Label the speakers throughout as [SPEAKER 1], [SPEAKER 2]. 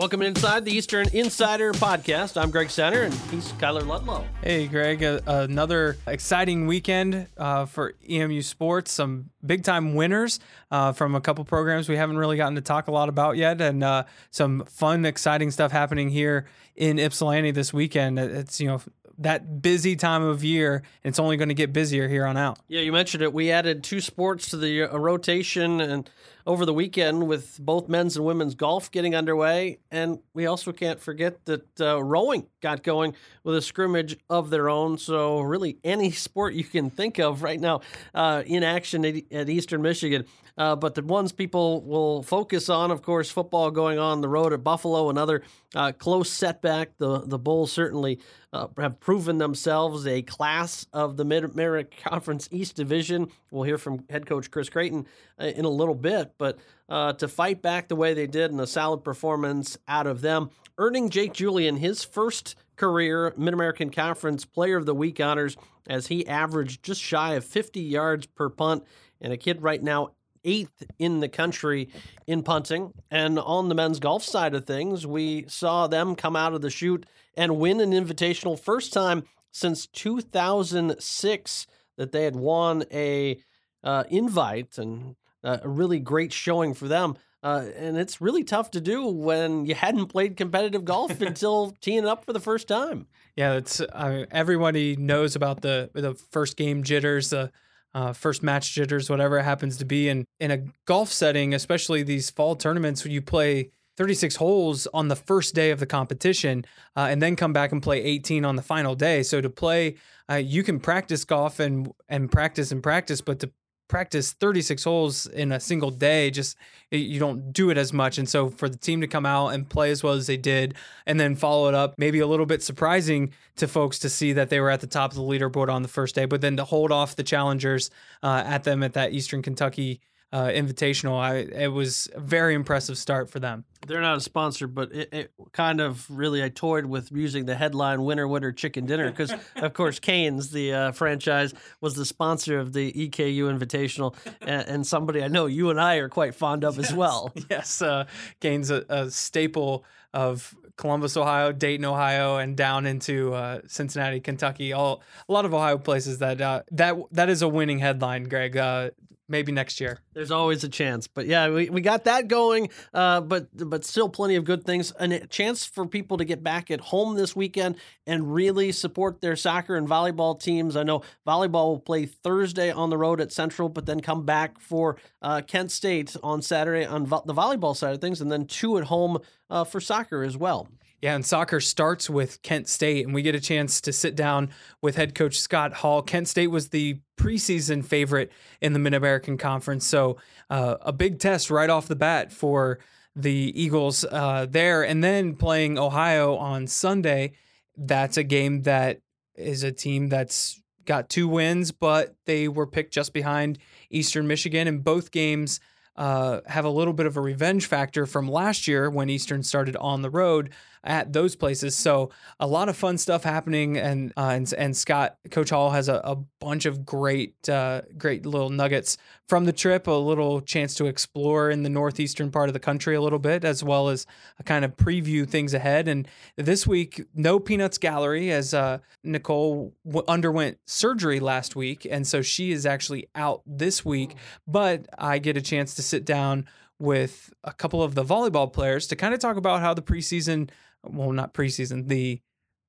[SPEAKER 1] Welcome inside the Eastern Insider Podcast. I'm Greg Center, and he's Kyler Ludlow.
[SPEAKER 2] Hey, Greg. Uh, another exciting weekend uh, for EMU sports. Some big time winners uh, from a couple programs we haven't really gotten to talk a lot about yet, and uh, some fun, exciting stuff happening here in Ypsilanti this weekend. It's you know that busy time of year, and it's only going to get busier here on out.
[SPEAKER 1] Yeah, you mentioned it. We added two sports to the uh, rotation and over the weekend with both men's and women's golf getting underway. And we also can't forget that uh, rowing got going with a scrimmage of their own. So, really, any sport you can think of right now uh, in action at, at Eastern Michigan. Uh, but the ones people will focus on, of course, football going on the road at Buffalo, another uh, close setback. The the Bulls certainly uh, have proven themselves a class of the Mid American Conference East Division. We'll hear from head coach Chris Creighton uh, in a little bit, but uh, to fight back the way they did and a solid performance out of them, earning Jake Julian his first career Mid American Conference Player of the Week honors as he averaged just shy of 50 yards per punt. And a kid right now eighth in the country in punting. And on the men's golf side of things, we saw them come out of the chute and win an invitational first time since 2006 that they had won a uh, invite and uh, a really great showing for them. Uh, and it's really tough to do when you hadn't played competitive golf until teeing up for the first time.
[SPEAKER 2] Yeah, it's uh, everybody knows about the the first game jitters, the uh, first match jitters, whatever it happens to be. And in a golf setting, especially these fall tournaments, where you play 36 holes on the first day of the competition uh, and then come back and play 18 on the final day. So to play, uh, you can practice golf and and practice and practice, but to practice 36 holes in a single day just you don't do it as much. And so for the team to come out and play as well as they did and then follow it up maybe a little bit surprising to folks to see that they were at the top of the leaderboard on the first day but then to hold off the challengers uh, at them at that eastern kentucky uh, invitational. I it was a very impressive start for them.
[SPEAKER 1] They're not a sponsor, but it, it kind of really I toyed with using the headline "Winner, Winner, Chicken Dinner" because of course Cane's, the uh, franchise, was the sponsor of the EKU Invitational, and, and, somebody I know you and I are quite fond of
[SPEAKER 2] yes,
[SPEAKER 1] as well.
[SPEAKER 2] Yes, uh, Cane's a, a staple of Columbus, Ohio, Dayton, Ohio, and down into uh, Cincinnati, Kentucky. All a lot of Ohio places that uh, that that is a winning headline, Greg. Uh, maybe next year.
[SPEAKER 1] There's always a chance, but yeah, we, we got that going. Uh, but but still plenty of good things, and a chance for people to get back at home this weekend and really support their soccer and volleyball teams. I know volleyball will play Thursday on the road at Central, but then come back for uh, Kent State on Saturday on vo- the volleyball side of things, and then two at home uh, for soccer as well.
[SPEAKER 2] Yeah, and soccer starts with Kent State, and we get a chance to sit down with head coach Scott Hall. Kent State was the preseason favorite in the Mid American Conference, so uh, a big test right off the bat for the Eagles uh, there. And then playing Ohio on Sunday, that's a game that is a team that's got two wins, but they were picked just behind Eastern Michigan, and both games. Uh, have a little bit of a revenge factor from last year when Eastern started on the road at those places. So a lot of fun stuff happening, and uh, and, and Scott Coach Hall has a, a bunch of great uh, great little nuggets from the trip. A little chance to explore in the northeastern part of the country a little bit, as well as a kind of preview things ahead. And this week, no Peanuts Gallery as uh, Nicole w- underwent surgery last week, and so she is actually out this week. But I get a chance to sit down with a couple of the volleyball players to kind of talk about how the preseason well, not preseason, the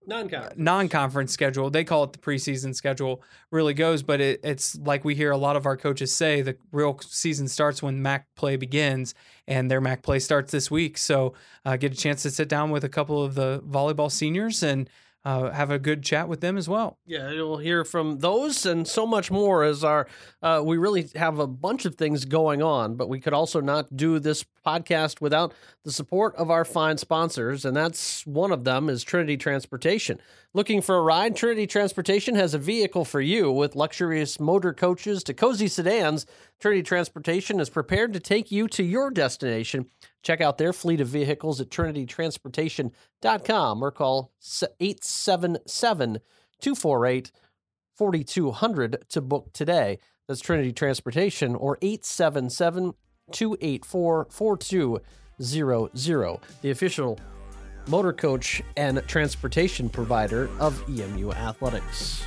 [SPEAKER 1] non-conference.
[SPEAKER 2] non-conference schedule. They call it the preseason schedule. Really goes, but it, it's like we hear a lot of our coaches say: the real season starts when MAC play begins, and their MAC play starts this week. So, uh, get a chance to sit down with a couple of the volleyball seniors and uh, have a good chat with them as well.
[SPEAKER 1] Yeah, you'll hear from those and so much more as our uh, we really have a bunch of things going on, but we could also not do this podcast without the support of our fine sponsors, and that's one of them is Trinity Transportation. Looking for a ride? Trinity Transportation has a vehicle for you with luxurious motor coaches to cozy sedans. Trinity Transportation is prepared to take you to your destination. Check out their fleet of vehicles at trinitytransportation.com or call 877 248 4200 to book today. That's Trinity Transportation or 877 284 4200. the official motor coach and transportation provider of EMU Athletics.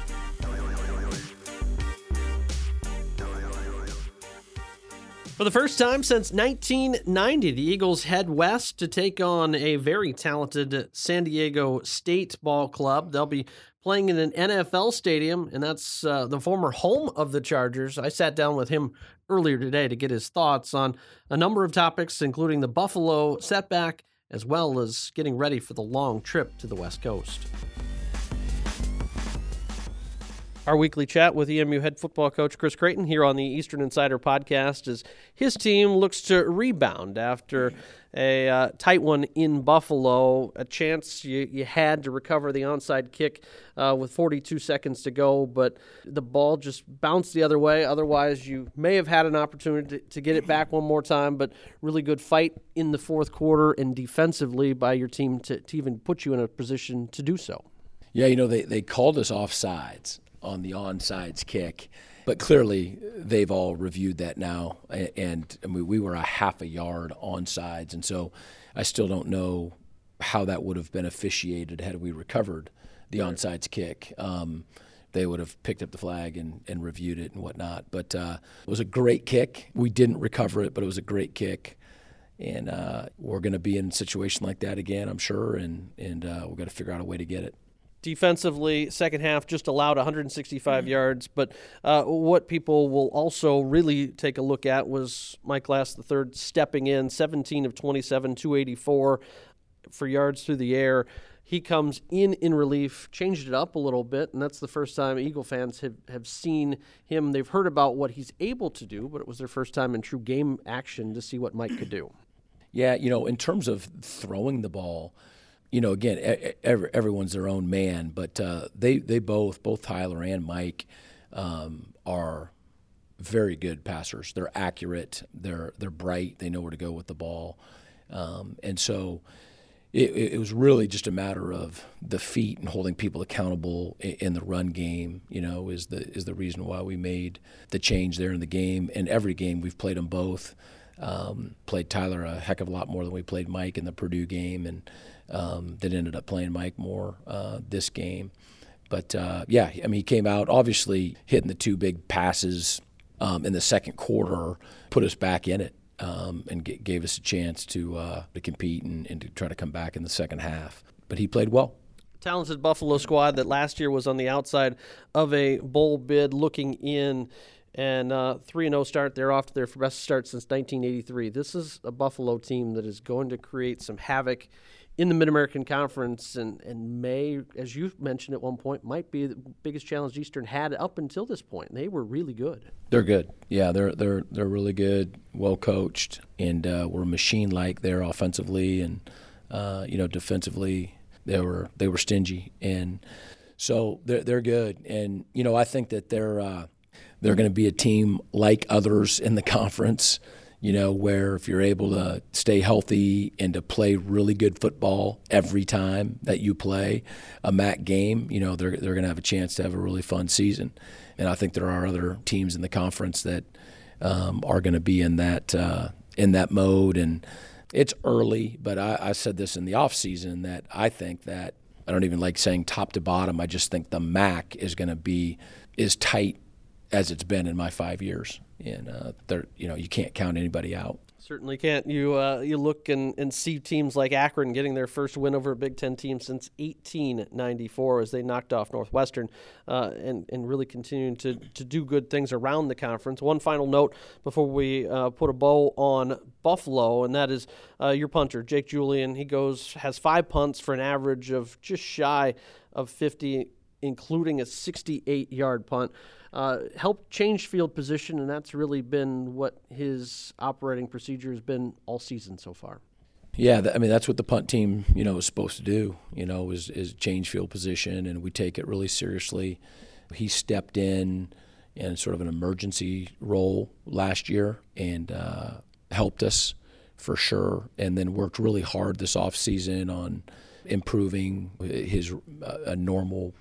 [SPEAKER 1] For the first time since 1990, the Eagles head west to take on a very talented San Diego State ball club. They'll be playing in an NFL stadium, and that's uh, the former home of the Chargers. I sat down with him earlier today to get his thoughts on a number of topics, including the Buffalo setback, as well as getting ready for the long trip to the West Coast. Our weekly chat with EMU head football coach Chris Creighton here on the Eastern Insider podcast as his team looks to rebound after a uh, tight one in Buffalo. A chance you, you had to recover the onside kick uh, with 42 seconds to go, but the ball just bounced the other way. Otherwise, you may have had an opportunity to, to get it back one more time, but really good fight in the fourth quarter and defensively by your team to, to even put you in a position to do so.
[SPEAKER 3] Yeah, you know, they, they called us off sides on the onside kick. But clearly, they've all reviewed that now, and, and we, we were a half a yard onside, and so I still don't know how that would have been officiated had we recovered the onside's kick. Um, they would have picked up the flag and, and reviewed it and whatnot. But uh, it was a great kick. We didn't recover it, but it was a great kick. And uh, we're going to be in a situation like that again, I'm sure, and, and uh, we're going to figure out a way to get it
[SPEAKER 1] defensively, second half just allowed 165 mm-hmm. yards. But uh, what people will also really take a look at was Mike Glass the third stepping in, 17 of 27, 284 for yards through the air. He comes in in relief, changed it up a little bit, and that's the first time Eagle fans have, have seen him. They've heard about what he's able to do, but it was their first time in true game action to see what Mike could do.
[SPEAKER 3] Yeah, you know, in terms of throwing the ball, you know, again, every, everyone's their own man, but uh, they they both both Tyler and Mike um, are very good passers. They're accurate. They're they're bright. They know where to go with the ball, um, and so. It, it, was really just a matter of the feet and holding people accountable in the run game. You know, is the is the reason why we made the change there in the game. And every game we've played them both. Um, played Tyler a heck of a lot more than we played Mike in the Purdue game, and um, that ended up playing Mike more uh, this game. But uh, yeah, I mean, he came out obviously hitting the two big passes um, in the second quarter, put us back in it, um, and g- gave us a chance to uh, to compete and, and to try to come back in the second half. But he played well
[SPEAKER 1] talented Buffalo squad that last year was on the outside of a bowl bid looking in and uh, 3 0 start. They're off to their best start since 1983. This is a Buffalo team that is going to create some havoc in the Mid American Conference and, and may, as you mentioned at one point, might be the biggest challenge Eastern had up until this point. They were really good.
[SPEAKER 3] They're good. Yeah, they're they're they're really good, well coached, and uh, were machine like there offensively and uh, you know defensively. They were they were stingy, and so they're they're good. And you know I think that they're uh, they're going to be a team like others in the conference you know, where if you're able to stay healthy and to play really good football every time that you play a MAC game, you know, they're, they're going to have a chance to have a really fun season. And I think there are other teams in the conference that um, are going to be in that uh, in that mode. And it's early, but I, I said this in the off season that I think that I don't even like saying top to bottom. I just think the MAC is going to be as tight as it's been in my five years and uh, there, you know, you can't count anybody out.
[SPEAKER 1] Certainly can't. You uh, you look and, and see teams like Akron getting their first win over a Big Ten team since 1894 as they knocked off Northwestern uh, and, and really continuing to, to do good things around the conference. One final note before we uh, put a bow on Buffalo, and that is uh, your punter, Jake Julian. He goes has five punts for an average of just shy of 50, including a 68 yard punt uh, helped change field position, and that's really been what his operating procedure has been all season so far.
[SPEAKER 3] Yeah, I mean that's what the punt team, you know, is supposed to do. You know, is is change field position, and we take it really seriously. He stepped in in sort of an emergency role last year and uh, helped us for sure, and then worked really hard this off season on improving his uh, a normal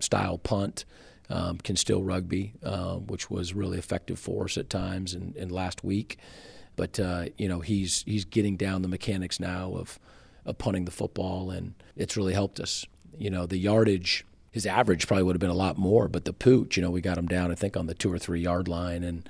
[SPEAKER 3] style punt um, can still rugby, uh, which was really effective for us at times and, and last week. but uh, you know he's he's getting down the mechanics now of of punting the football, and it's really helped us. You know, the yardage, his average probably would have been a lot more, but the pooch, you know, we got him down I think on the two or three yard line, and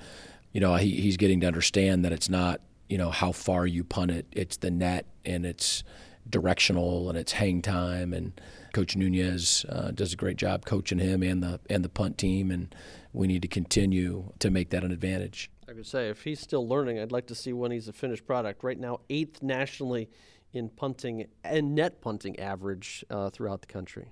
[SPEAKER 3] you know he, he's getting to understand that it's not you know how far you punt it, it's the net and it's directional and it's hang time and Coach Nunez uh, does a great job coaching him and the and the punt team, and we need to continue to make that an advantage.
[SPEAKER 1] I could say if he's still learning, I'd like to see when he's a finished product. Right now, eighth nationally in punting and net punting average uh, throughout the country.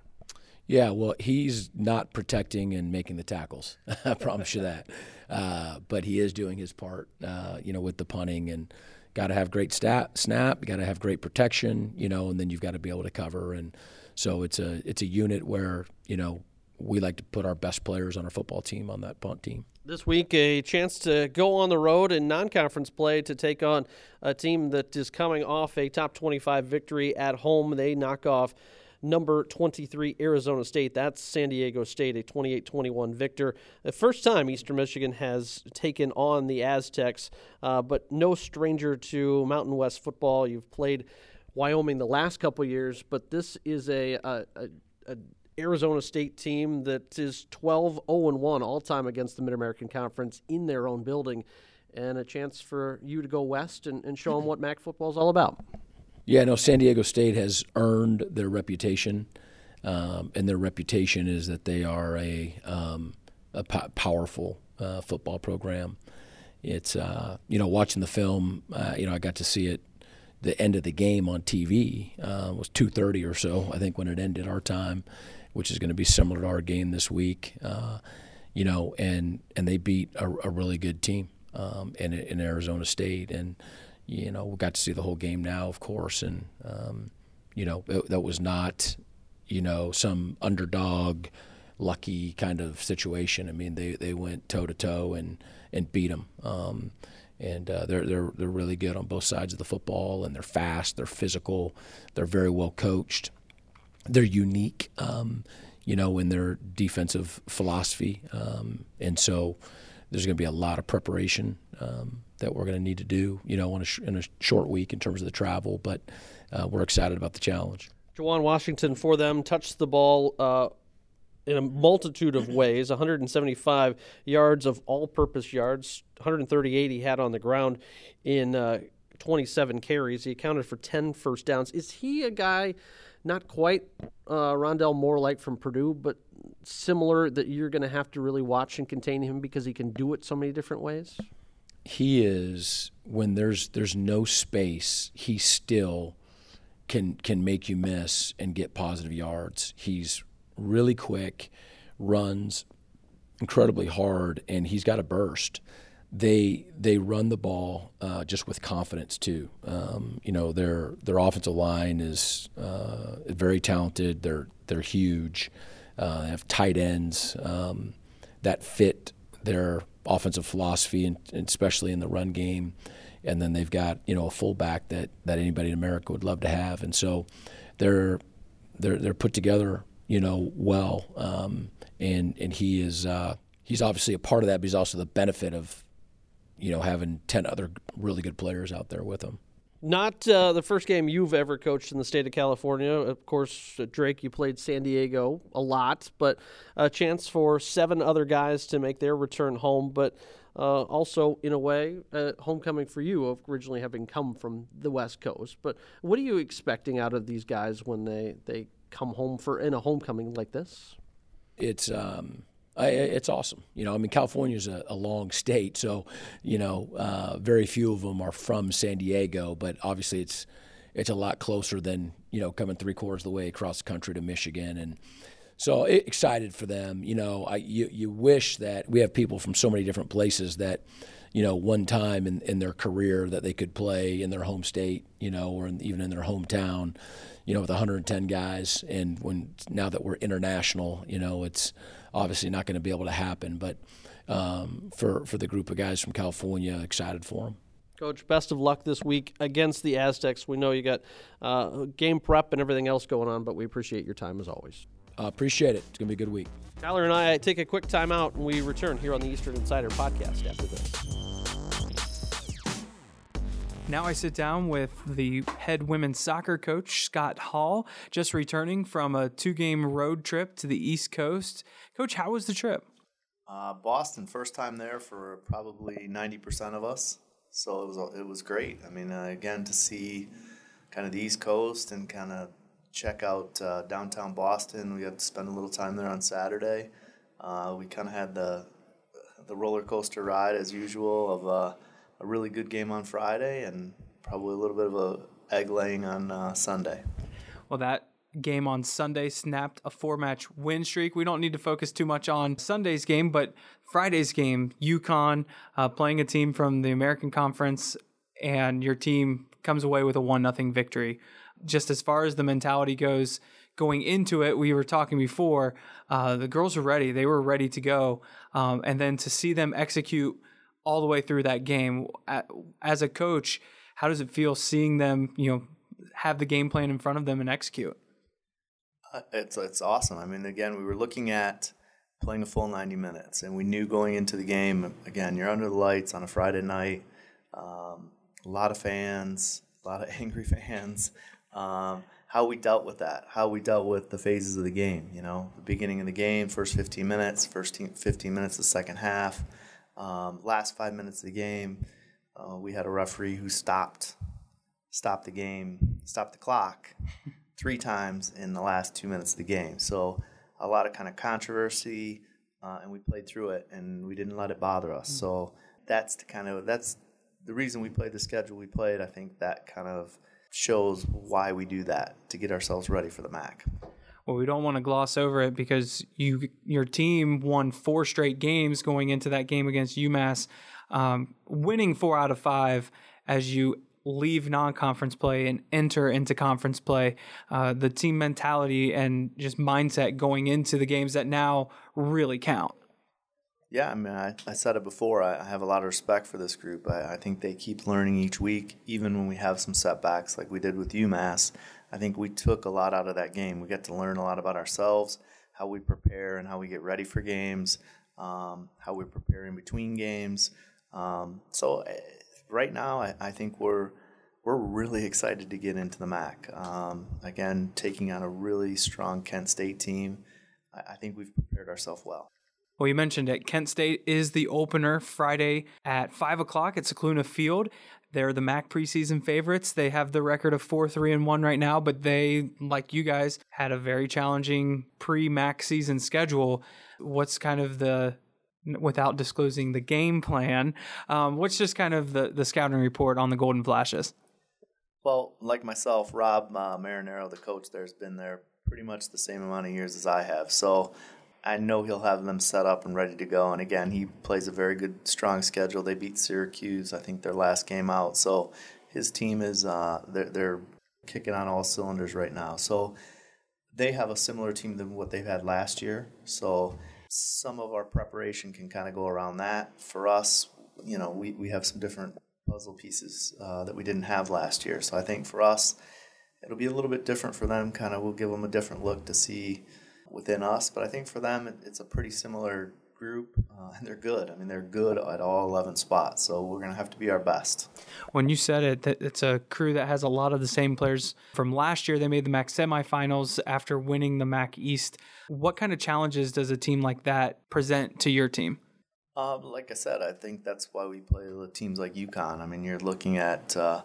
[SPEAKER 3] Yeah, well, he's not protecting and making the tackles. I promise you that. Uh, but he is doing his part, uh, you know, with the punting and got to have great stat, snap, got to have great protection, you know, and then you've got to be able to cover and so it's a it's a unit where you know we like to put our best players on our football team on that punt team.
[SPEAKER 1] This week, a chance to go on the road in non-conference play to take on a team that is coming off a top 25 victory at home. They knock off number 23 Arizona State. That's San Diego State, a 28-21 victor. The first time Eastern Michigan has taken on the Aztecs, uh, but no stranger to Mountain West football. You've played Wyoming the last couple years, but this is a, a, a, a Arizona State team that is 12 0 1 all time against the Mid American Conference in their own building, and a chance for you to go west and, and show them what MAC football is all about.
[SPEAKER 3] Yeah, no, San Diego State has earned their reputation, um, and their reputation is that they are a, um, a po- powerful uh, football program. It's, uh, you know, watching the film, uh, you know, I got to see it the end of the game on TV uh, was 2:30 or so. I think when it ended our time, which is going to be similar to our game this week. Uh, you know, and and they beat a, a really good team um, in in Arizona State, and you know we got to see the whole game now, of course, and um, you know it, that was not you know some underdog lucky kind of situation. I mean, they, they went toe to toe and and beat them. Um, and uh, they're they're they're really good on both sides of the football, and they're fast, they're physical, they're very well coached, they're unique, um, you know, in their defensive philosophy, um, and so there's going to be a lot of preparation um, that we're going to need to do, you know, in a, sh- in a short week in terms of the travel, but uh, we're excited about the challenge.
[SPEAKER 1] Juwan Washington for them touched the ball uh, in a multitude of ways 175 yards of all purpose yards, 138 he had on the ground in uh, 27 carries. He accounted for 10 first downs. Is he a guy not quite uh, Rondale Moore like from Purdue, but similar that you're going to have to really watch and contain him because he can do it so many different ways?
[SPEAKER 3] He is when there's there's no space, he still can can make you miss and get positive yards. He's really quick, runs incredibly hard, and he's got a burst. They they run the ball uh, just with confidence too. Um, you know their their offensive line is uh, very talented. They're they're huge. Uh, they have tight ends um, that fit their offensive philosophy, and, and especially in the run game. And then they've got you know a fullback that, that anybody in America would love to have, and so they're they're they're put together you know, well. Um, and and he is uh, he's obviously a part of that, but he's also the benefit of, you know, having ten other really good players out there with him.
[SPEAKER 1] Not uh, the first game you've ever coached in the state of California. Of course, uh, Drake, you played San Diego a lot, but a chance for seven other guys to make their return home. But uh, also, in a way, uh, homecoming for you of originally having come from the West Coast. But what are you expecting out of these guys when they, they come home for in a homecoming like this?
[SPEAKER 3] It's um, I, it's awesome. You know, I mean, California is a, a, long state, so you know, uh, very few of them are from San Diego. But obviously, it's it's a lot closer than you know coming three quarters of the way across the country to Michigan, and so excited for them. You know, I you, you wish that we have people from so many different places that you know, one time in, in their career that they could play in their home state, you know, or in, even in their hometown, you know, with 110 guys. And when now that we're international, you know, it's obviously not going to be able to happen. But um, for for the group of guys from California, excited for them.
[SPEAKER 1] Coach, best of luck this week against the Aztecs. We know you got uh, game prep and everything else going on, but we appreciate your time as always.
[SPEAKER 3] Uh, appreciate it. It's going to be a good week.
[SPEAKER 1] Tyler and I take a quick time out and we return here on the Eastern Insider podcast after this.
[SPEAKER 2] Now I sit down with the head women's soccer coach, Scott Hall, just returning from a two game road trip to the East Coast. Coach, how was the trip?
[SPEAKER 4] Uh, Boston, first time there for probably 90% of us. So it was, it was great. I mean, uh, again, to see kind of the East Coast and kind of check out uh, downtown Boston. We got to spend a little time there on Saturday. Uh, we kind of had the the roller coaster ride as usual of uh, a really good game on Friday and probably a little bit of a egg laying on uh, Sunday.
[SPEAKER 2] Well, that game on Sunday snapped a four match win streak. We don't need to focus too much on Sunday's game, but Friday's game, UConn uh, playing a team from the American Conference, and your team comes away with a 1 0 victory. Just as far as the mentality goes, going into it, we were talking before, uh, the girls were ready. They were ready to go. Um, and then to see them execute all the way through that game as a coach, how does it feel seeing them, you know, have the game plan in front of them and execute?
[SPEAKER 4] Uh, it's it's awesome. I mean, again, we were looking at playing a full 90 minutes, and we knew going into the game. Again, you're under the lights on a Friday night. Um, a lot of fans, a lot of angry fans. Um, how we dealt with that, how we dealt with the phases of the game. You know, the beginning of the game, first 15 minutes, first 15 minutes of the second half, um, last five minutes of the game. Uh, we had a referee who stopped stopped the game, stopped the clock three times in the last two minutes of the game. So a lot of kind of controversy, uh, and we played through it, and we didn't let it bother us. Mm-hmm. So that's the kind of that's the reason we played the schedule we played. I think that kind of shows why we do that to get ourselves ready for the MAC.
[SPEAKER 2] Well, we don't want to gloss over it because you your team won four straight games going into that game against UMass, um, winning four out of five as you leave non-conference play and enter into conference play. Uh, the team mentality and just mindset going into the games that now really count.
[SPEAKER 4] Yeah, I mean, I, I said it before. I, I, have a lot of respect for this group. I, I, think they keep learning each week, even when we have some setbacks like we did with UMass. I think we took a lot out of that game. We got to learn a lot about ourselves, how we prepare and how we get ready for games, um, how we prepare in between games. Um, so eh, right now, I, I, think we're we're really excited to get into the MAC. Um, again, taking on a really strong Kent State team. I, I think we've prepared ourselves well.
[SPEAKER 2] Well, you mentioned it. Kent State is the opener Friday at 5 o'clock at Scicluna Field. They're the MAC preseason favorites. They have the record of 4 3 and 1 right now, but they, like you guys, had a very challenging pre MAC season schedule. What's kind of the without disclosing the game plan. Um, what's just kind of the, the scouting report on the Golden Flashes?
[SPEAKER 4] Well, like myself, Rob uh, Marinaro, the coach there, has been there pretty much the same amount of years as I have. So I know he'll have them set up and ready to go. And again, he plays a very good, strong schedule. They beat Syracuse, I think, their last game out. So his team is uh, they're, they're kicking on all cylinders right now. So they have a similar team than what they've had last year. So some of our preparation can kind of go around that. For us, you know, we, we have some different puzzle pieces uh, that we didn't have last year. So I think for us, it'll be a little bit different for them. Kind of, we'll give them a different look to see within us. But I think for them, it's a pretty similar group, uh, and they're good. I mean, they're good at all 11 spots, so we're going to have to be our best.
[SPEAKER 2] When you said it, that it's a crew that has a lot of the same players from last year. They made the MAC semifinals after winning the MAC East. What kind of challenges does a team like that present to your team?
[SPEAKER 4] Uh, like I said, I think that's why we play with teams like UConn. I mean, you're looking at uh,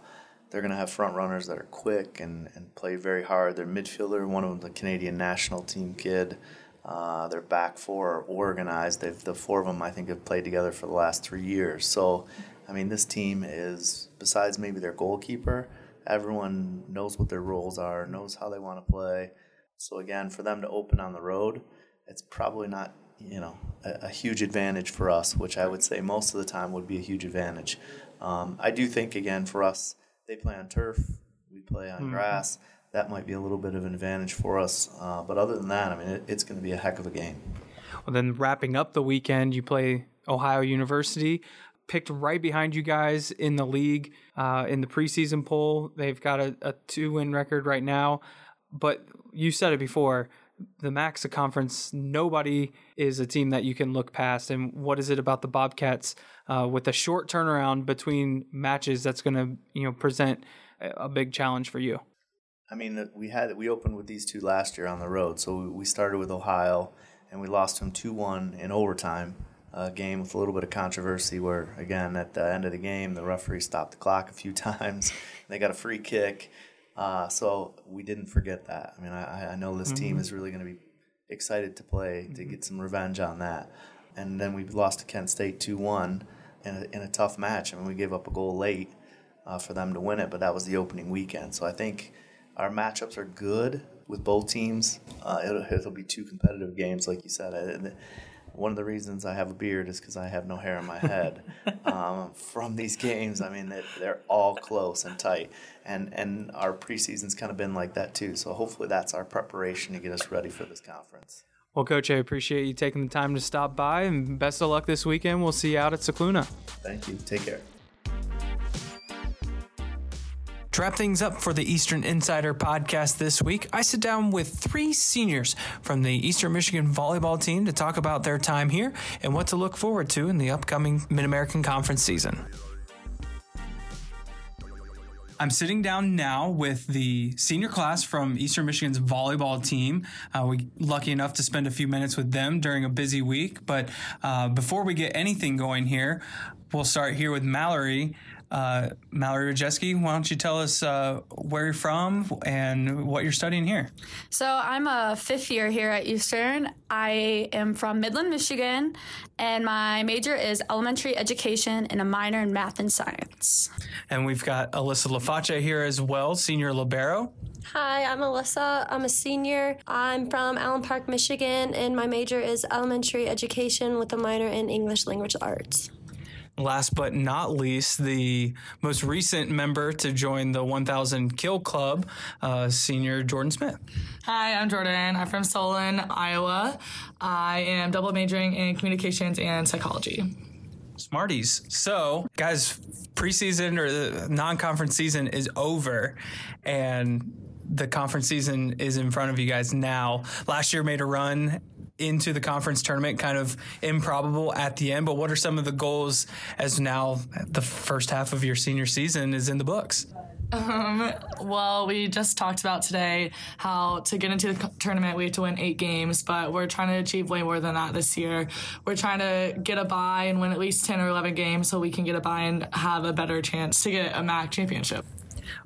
[SPEAKER 4] they're going to have front runners that are quick and, and play very hard. Their midfielder, one of them, the Canadian national team kid. Uh, their back four are organized. They've, the four of them, I think, have played together for the last three years. So, I mean, this team is, besides maybe their goalkeeper, everyone knows what their roles are, knows how they want to play. So, again, for them to open on the road, it's probably not, you know, a, a huge advantage for us, which I would say most of the time would be a huge advantage. Um, I do think, again, for us, they play on turf, we play on mm-hmm. grass. That might be a little bit of an advantage for us. Uh, but other than that, I mean, it, it's going to be a heck of a game.
[SPEAKER 2] Well, then wrapping up the weekend, you play Ohio University, picked right behind you guys in the league uh, in the preseason poll. They've got a, a two win record right now. But you said it before the MACSA conference, nobody is a team that you can look past. And what is it about the Bobcats uh, with a short turnaround between matches that's going to you know present a big challenge for you?
[SPEAKER 4] I mean, we had we opened with these two last year on the road. So we started with Ohio, and we lost them two one in overtime. A game with a little bit of controversy, where again at the end of the game, the referee stopped the clock a few times. they got a free kick, uh, so we didn't forget that. I mean, I, I know this mm-hmm. team is really going to be excited to play mm-hmm. to get some revenge on that. And then we lost to Kent State two one in a, in a tough match. I mean, we gave up a goal late uh, for them to win it, but that was the opening weekend. So I think our matchups are good with both teams. Uh, it'll, it'll, be two competitive games, like you said. I, one of the reasons I have a beard is because I have no hair on my head. um, from these games, I mean, they're, they're all close and tight, and and our preseason's kind of been like that too. So hopefully, that's our preparation to get us ready for this conference.
[SPEAKER 2] Well, Coach, I appreciate you taking the time to stop by, and best of luck this weekend. We'll see you out at Scicluna.
[SPEAKER 4] Thank you. Take care.
[SPEAKER 2] To wrap things up for the Eastern Insider podcast this week, I sit down with three seniors from the Eastern Michigan volleyball team to talk about their time here and what to look forward to in the upcoming Mid American Conference season. I'm sitting down now with the senior class from Eastern Michigan's volleyball team. Uh, we lucky enough to spend a few minutes with them during a busy week. But uh, before we get anything going here, we'll start here with Mallory. Uh, Mallory Rajeski, why don't you tell us uh, where you're from and what you're studying here?
[SPEAKER 5] So, I'm a fifth year here at Eastern. I am from Midland, Michigan, and my major is elementary education and a minor in math and science.
[SPEAKER 2] And we've got Alyssa LaFace here as well, senior libero.
[SPEAKER 6] Hi, I'm Alyssa. I'm a senior. I'm from Allen Park, Michigan, and my major is elementary education with a minor in English language arts.
[SPEAKER 2] Last but not least, the most recent member to join the 1000 Kill Club, uh, senior Jordan Smith.
[SPEAKER 7] Hi, I'm Jordan. I'm from Solon, Iowa. I am double majoring in communications and psychology.
[SPEAKER 2] Smarties. So, guys, preseason or the non conference season is over, and the conference season is in front of you guys now. Last year made a run into the conference tournament, kind of improbable at the end. But what are some of the goals as now the first half of your senior season is in the books?
[SPEAKER 7] Um, well, we just talked about today how to get into the tournament we have to win eight games, but we're trying to achieve way more than that this year. We're trying to get a bye and win at least 10 or 11 games so we can get a bye and have a better chance to get a MAC championship.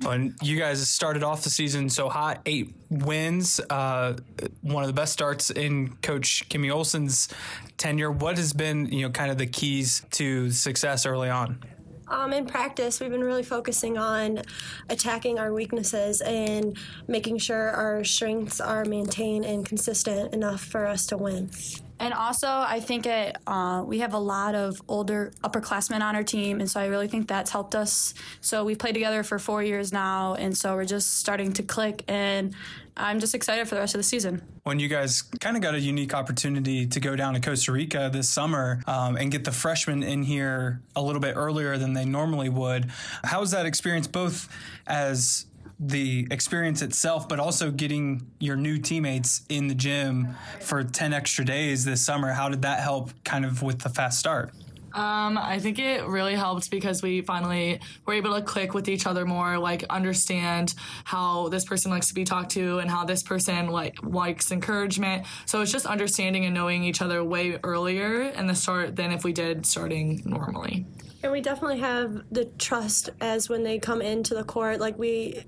[SPEAKER 2] And you guys started off the season so hot, eight wins, uh, one of the best starts in Coach Kimmy Olson's tenure. What has been, you know, kind of the keys to success early on?
[SPEAKER 6] Um, in practice, we've been really focusing on attacking our weaknesses and making sure our strengths are maintained and consistent enough for us to win.
[SPEAKER 5] And also, I think it uh, we have a lot of older upperclassmen on our team, and so I really think that's helped us. So we've played together for four years now, and so we're just starting to click. And I'm just excited for the rest of the season.
[SPEAKER 2] When you guys kind of got a unique opportunity to go down to Costa Rica this summer um, and get the freshmen in here a little bit earlier than they normally would, how was that experience both as the experience itself, but also getting your new teammates in the gym for 10 extra days this summer. How did that help kind of with the fast start?
[SPEAKER 7] Um, I think it really helped because we finally were able to click with each other more, like understand how this person likes to be talked to and how this person like likes encouragement. So it's just understanding and knowing each other way earlier in the start than if we did starting normally.
[SPEAKER 6] And we definitely have the trust as when they come into the court. Like we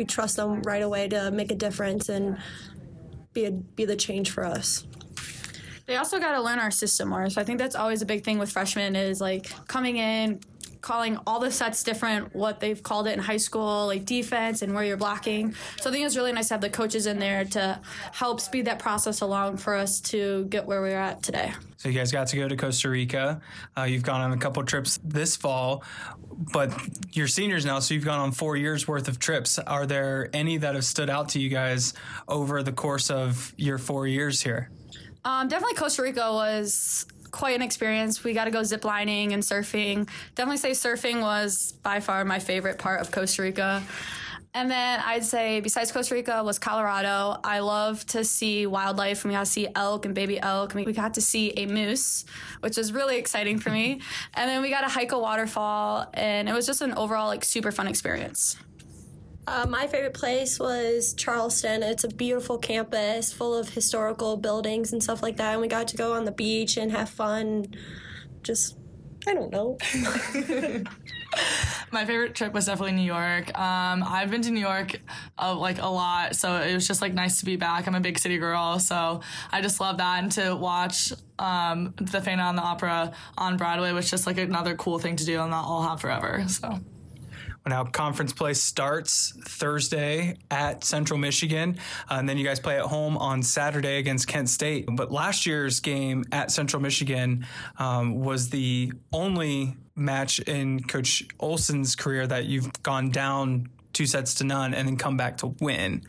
[SPEAKER 6] we trust them right away to make a difference and be a, be the change for us.
[SPEAKER 5] They also got to learn our system more. So I think that's always a big thing with freshmen is like coming in, calling all the sets different, what they've called it in high school, like defense and where you're blocking. So I think it's really nice to have the coaches in there to help speed that process along for us to get where we're at today.
[SPEAKER 2] So you guys got to go to Costa Rica. Uh, you've gone on a couple trips this fall, but you're seniors now, so you've gone on four years worth of trips. Are there any that have stood out to you guys over the course of your four years here?
[SPEAKER 5] Um, definitely Costa Rica was quite an experience. We got to go ziplining and surfing. Definitely say surfing was by far my favorite part of Costa Rica. And then I'd say, besides Costa Rica, was Colorado. I love to see wildlife, and we got to see elk and baby elk. And we got to see a moose, which was really exciting for me. And then we got to hike a waterfall, and it was just an overall like super fun experience.
[SPEAKER 6] Uh, my favorite place was Charleston. It's a beautiful campus full of historical buildings and stuff like that. And we got to go on the beach and have fun. Just, I don't know.
[SPEAKER 7] My favorite trip was definitely New York. Um, I've been to New York uh, like a lot, so it was just like nice to be back. I'm a big city girl, so I just love that. And to watch um, the Phantom on the Opera on Broadway was just like another cool thing to do, and that I'll have forever. So.
[SPEAKER 2] Now, conference play starts Thursday at Central Michigan, uh, and then you guys play at home on Saturday against Kent State. But last year's game at Central Michigan um, was the only match in Coach Olson's career that you've gone down two sets to none and then come back to win.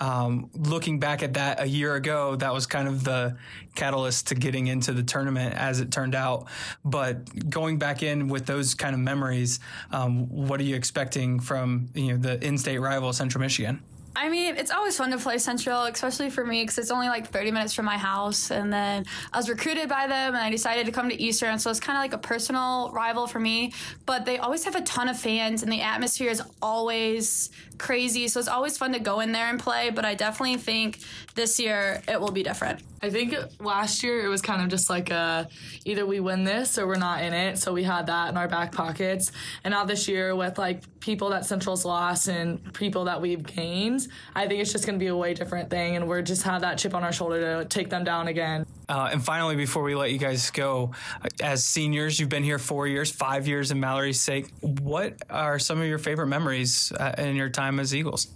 [SPEAKER 2] Um, looking back at that a year ago, that was kind of the catalyst to getting into the tournament as it turned out. But going back in with those kind of memories, um, what are you expecting from you know the in-state rival Central Michigan?
[SPEAKER 5] I mean, it's always fun to play Central, especially for me because it's only like 30 minutes from my house. And then I was recruited by them and I decided to come to Eastern. So it's kind of like a personal rival for me. But they always have a ton of fans and the atmosphere is always crazy. So it's always fun to go in there and play. But I definitely think this year it will be different.
[SPEAKER 7] I think last year it was kind of just like a either we win this or we're not in it. So we had that in our back pockets. And now this year with like people that Central's lost and people that we've gained, I think it's just going to be a way different thing. And we're just have that chip on our shoulder to take them down again.
[SPEAKER 2] Uh, and finally, before we let you guys go, uh, as seniors, you've been here four years, five years in Mallory's sake. What are some of your favorite memories uh, in your time as Eagles?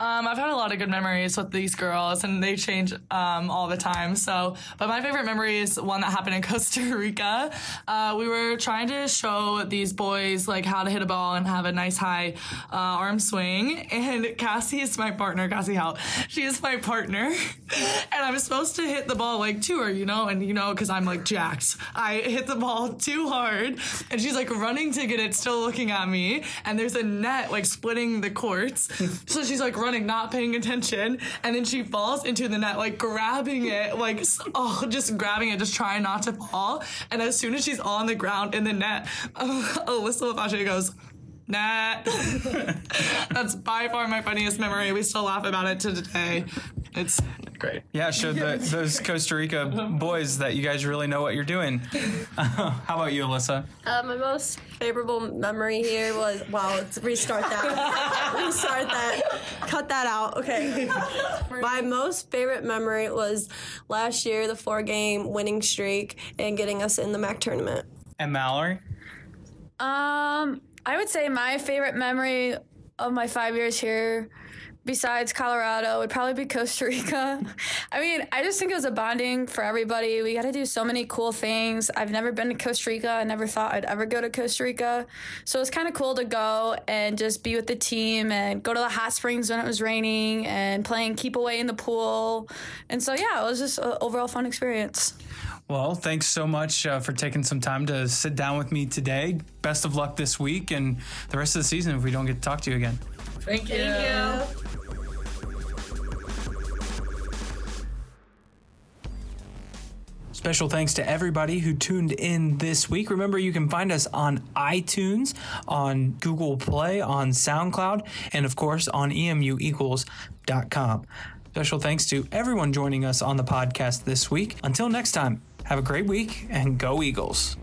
[SPEAKER 7] Um, I've had a lot of good memories with these girls, and they change um, all the time. So, but my favorite memory is one that happened in Costa Rica. Uh, we were trying to show these boys like how to hit a ball and have a nice high uh, arm swing. And Cassie is my partner, Cassie Howe. She is my partner, and I'm supposed to hit the ball like to her, you know, and you know because I'm like jacked. I hit the ball too hard, and she's like running to get it, still looking at me. And there's a net like splitting the courts, so she's like running, not paying attention, and then she falls into the net, like grabbing it, like oh, just grabbing it, just trying not to fall. And as soon as she's on the ground in the net, uh, Alyssa Lafache goes. Net. That's by far my funniest memory. We still laugh about it to today. It's great.
[SPEAKER 2] Yeah, showed the, those Costa Rica boys that you guys really know what you're doing. How about you, Alyssa?
[SPEAKER 6] Uh, my most favorable memory here was wow. Let's restart that. restart that. Cut that out. Okay. My most favorite memory was last year, the four game winning streak and getting us in the MAC tournament.
[SPEAKER 2] And Mallory?
[SPEAKER 5] Um, I would say my favorite memory of my five years here, besides Colorado, it would probably be Costa Rica. I mean, I just think it was a bonding for everybody. We got to do so many cool things. I've never been to Costa Rica. I never thought I'd ever go to Costa Rica. So it's kind of cool to go and just be with the team and go to the hot springs when it was raining and playing keep away in the pool. And so, yeah, it was just an overall fun experience.
[SPEAKER 2] Well, thanks so much uh, for taking some time to sit down with me today. Best of luck this week and the rest of the season if we don't get to talk to you again.
[SPEAKER 7] Thank you.
[SPEAKER 6] Thank you.
[SPEAKER 2] Special thanks to everybody who tuned in this week. Remember, you can find us on iTunes, on Google Play, on SoundCloud, and of course on E emueagles.com. Special thanks to everyone joining us on the podcast this week. Until next time, have a great week and go Eagles.